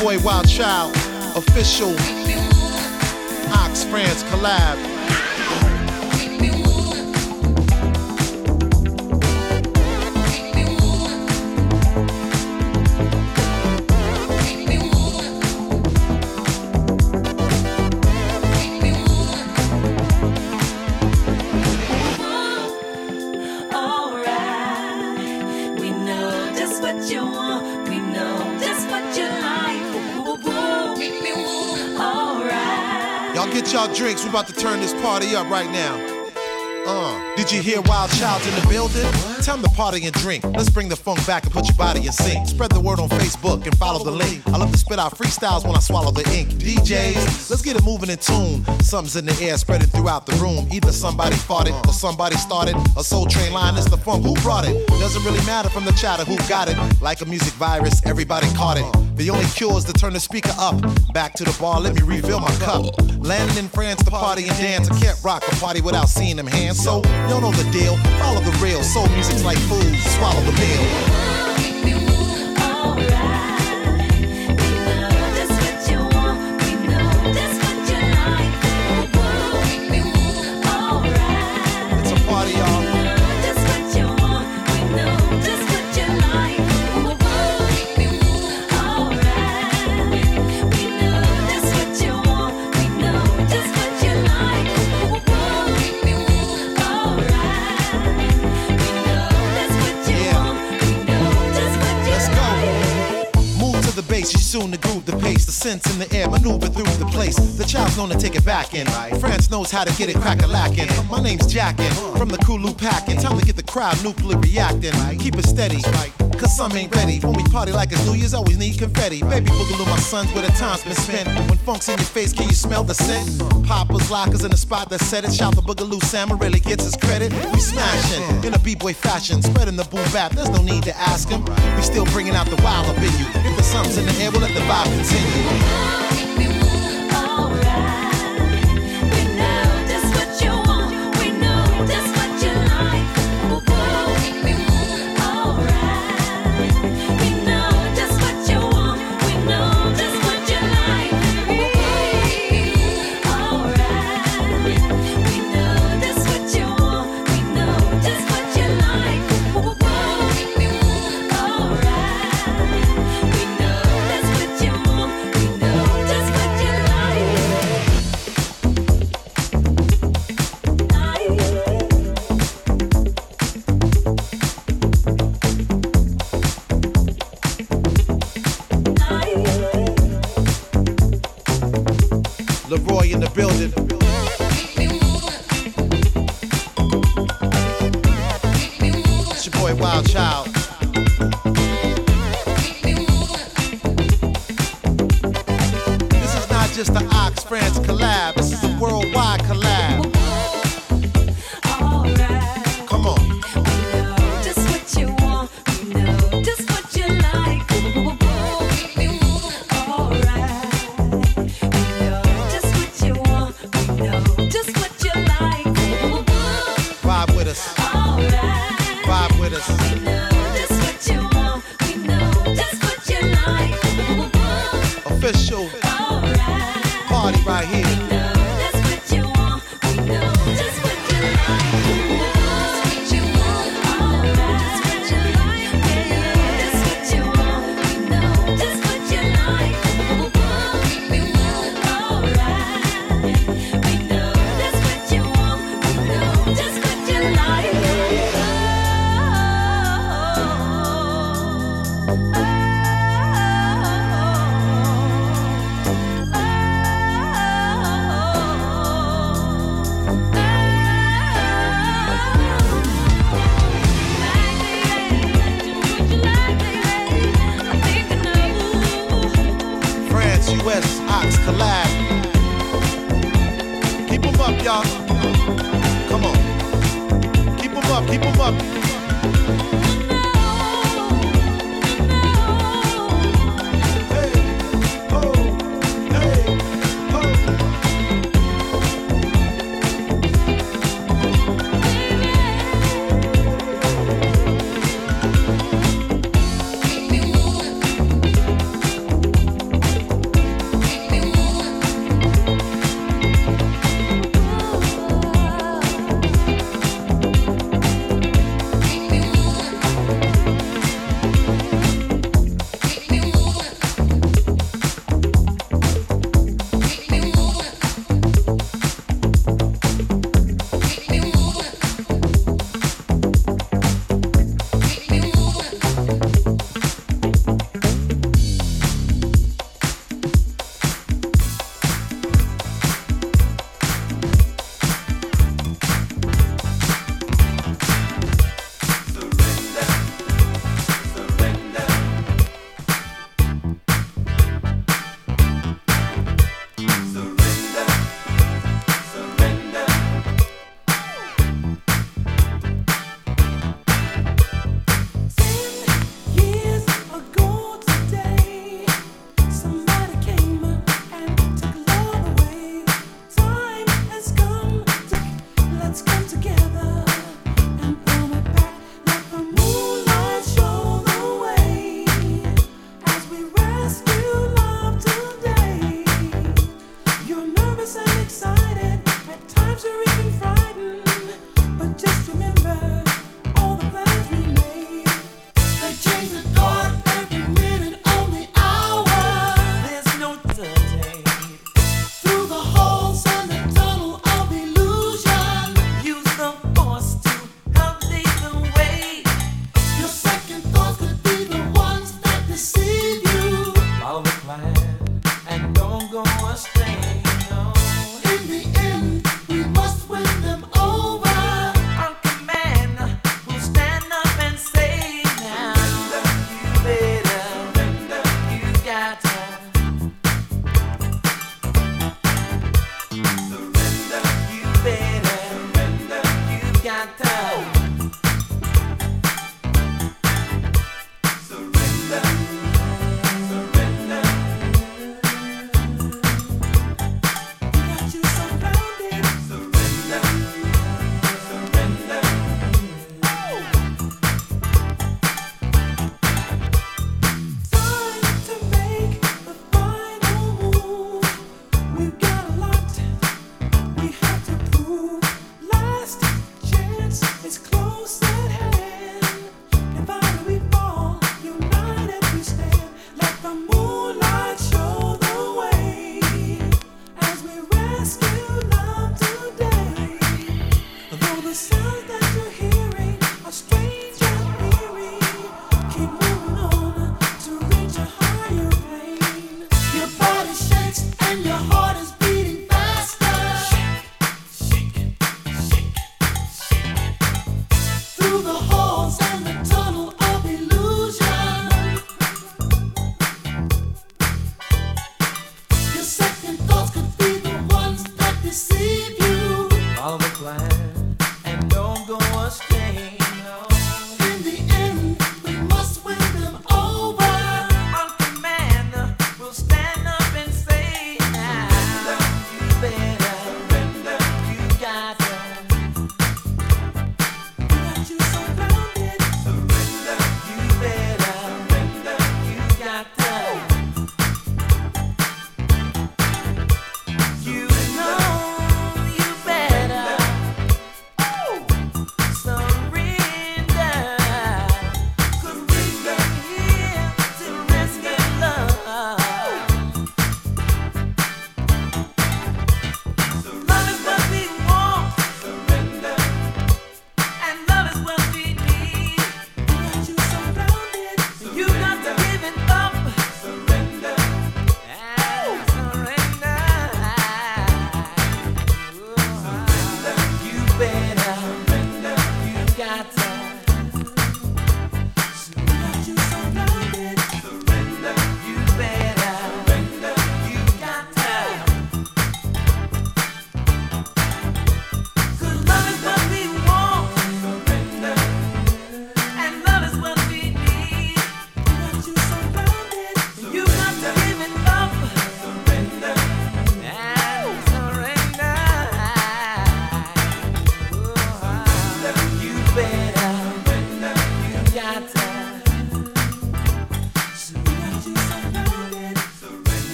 boy Wild Child, official Ox France collab. We about to turn this party up right now. Uh, did you hear Wild Child's in the building? Time to party and drink. Let's bring the funk back and put your body in sync. Spread the word on Facebook and follow the link. I love to spit out freestyles when I swallow the ink. DJs, let's get it moving in tune. Something's in the air spreading throughout the room. Either somebody farted or somebody started. A soul train line is the funk. Who brought it? Doesn't really matter from the chatter who got it. Like a music virus, everybody caught it. The only cure is to turn the speaker up. Back to the bar, let me refill my cup. Landing in France to party and dance. I can't rock a party without seeing them hands. So, y'all know the deal. Follow the real. Soul music's like food. Swallow the pill. Soon to groove the pace. The sense in the air, maneuver through the place. The child's known to take it back in. France knows how to get it crack a lacking. My name's Jackin, from the Kulu packing. Time to get the crowd nuclear reacting. Keep it steady, cause some ain't ready. When we party like it's New Year's, always need confetti. Baby boogaloo, my sons, where the time's been spent. When funk's in your face, can you smell the scent? Poppers, lockers in the spot that said it. Shout the boogaloo, Sam really gets his credit. We smashing in a b-boy fashion, spreading the boom bap. There's no need to ask him. We still bringing out the wild up in you. If the sun's in the air, we'll let the vibe continue. In the building.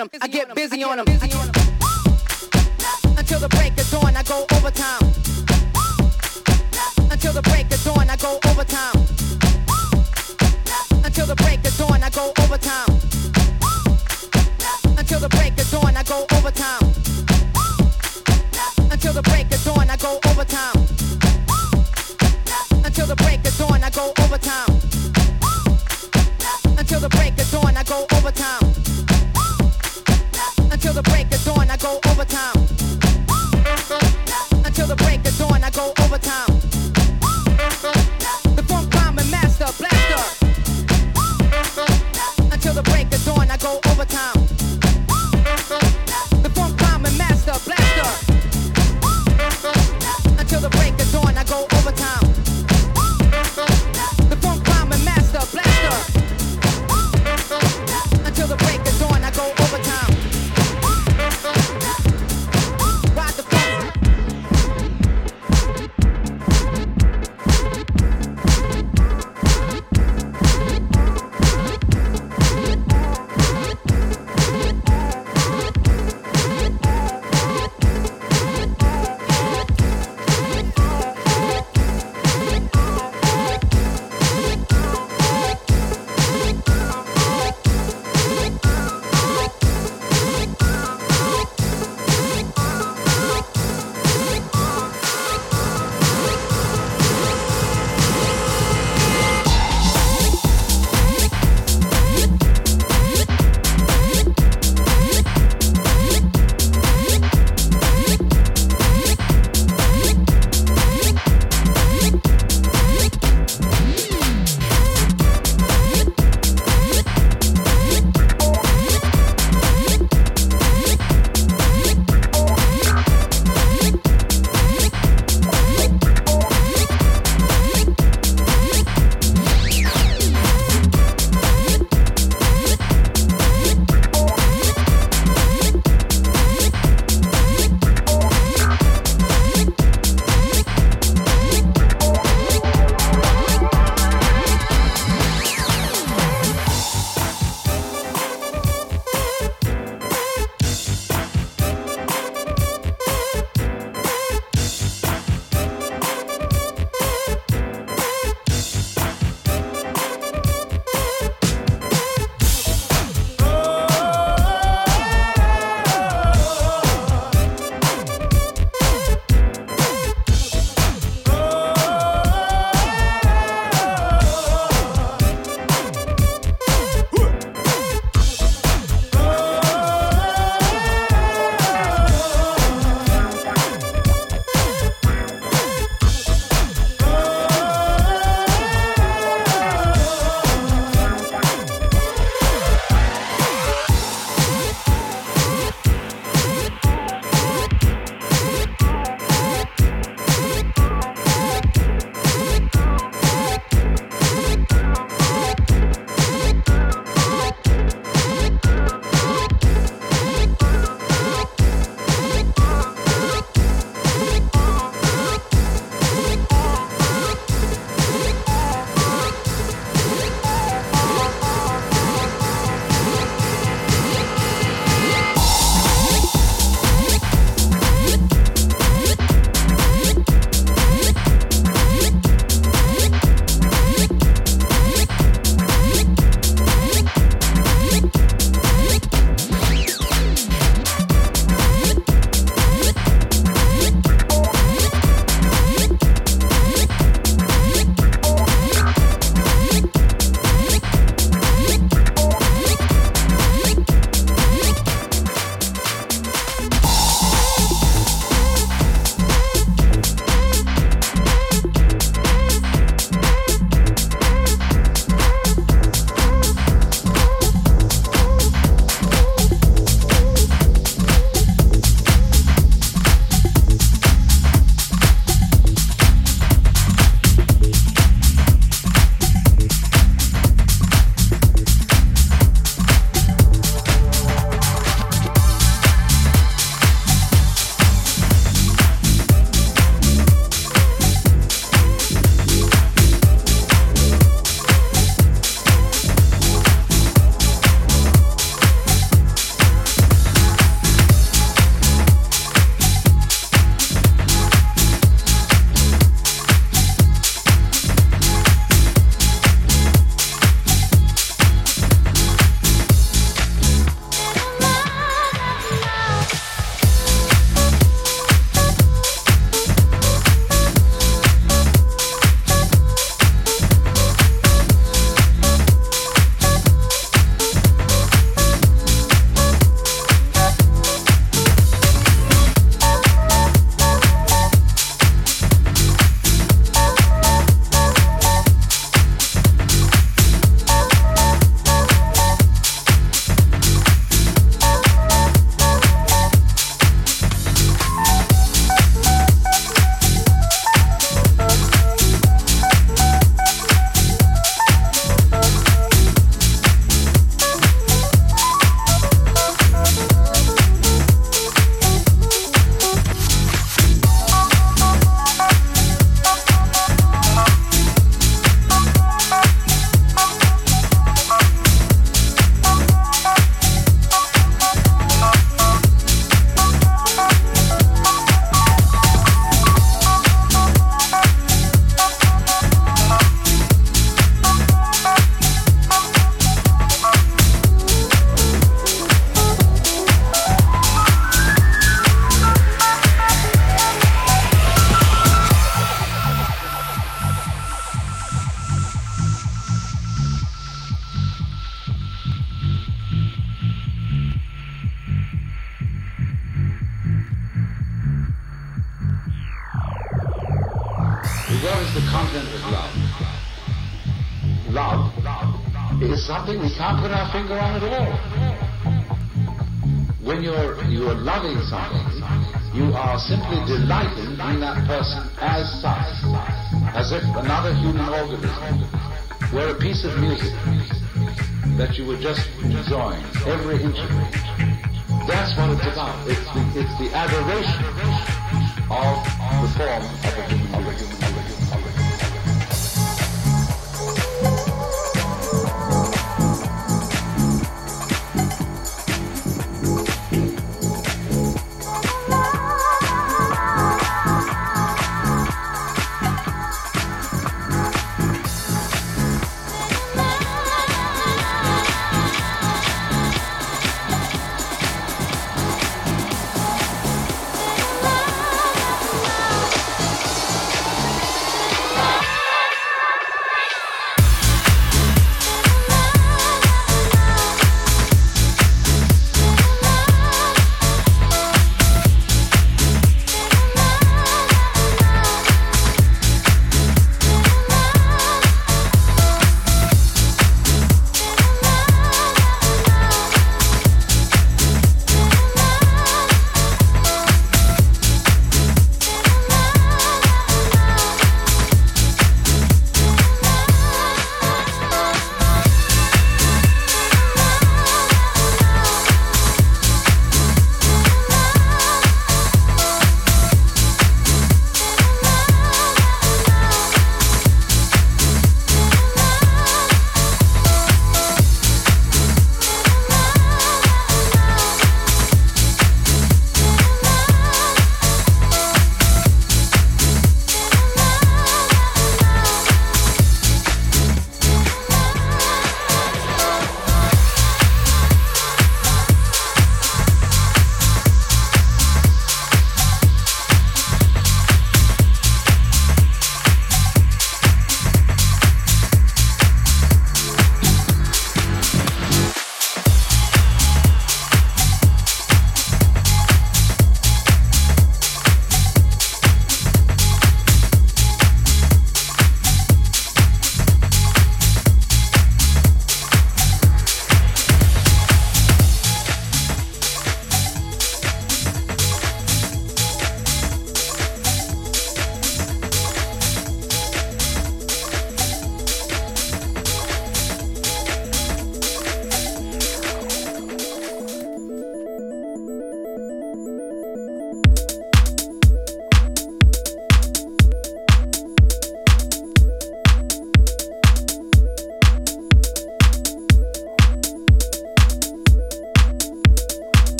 On them. I get busy on them.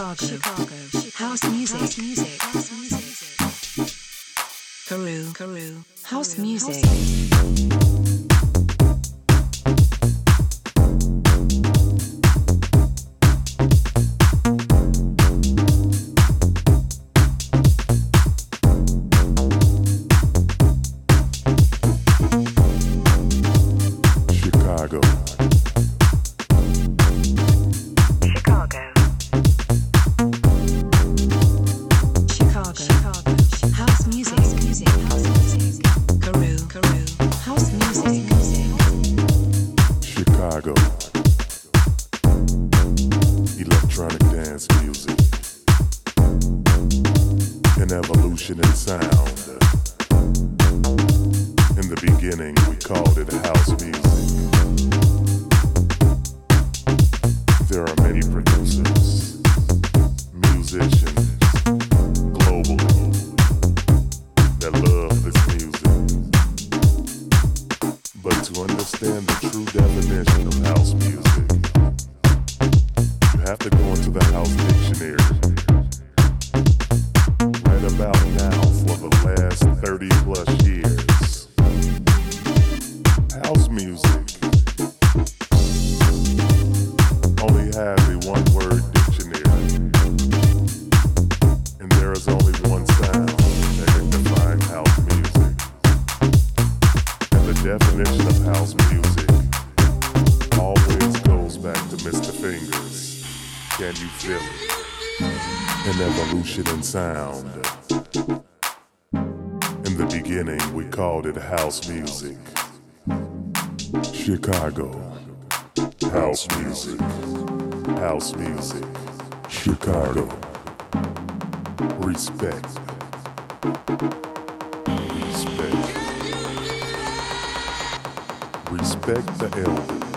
Chicago. Chicago. sound. In the beginning, we called it house music. Chicago. House music. House music. Chicago. Respect. Respect. Respect the elders.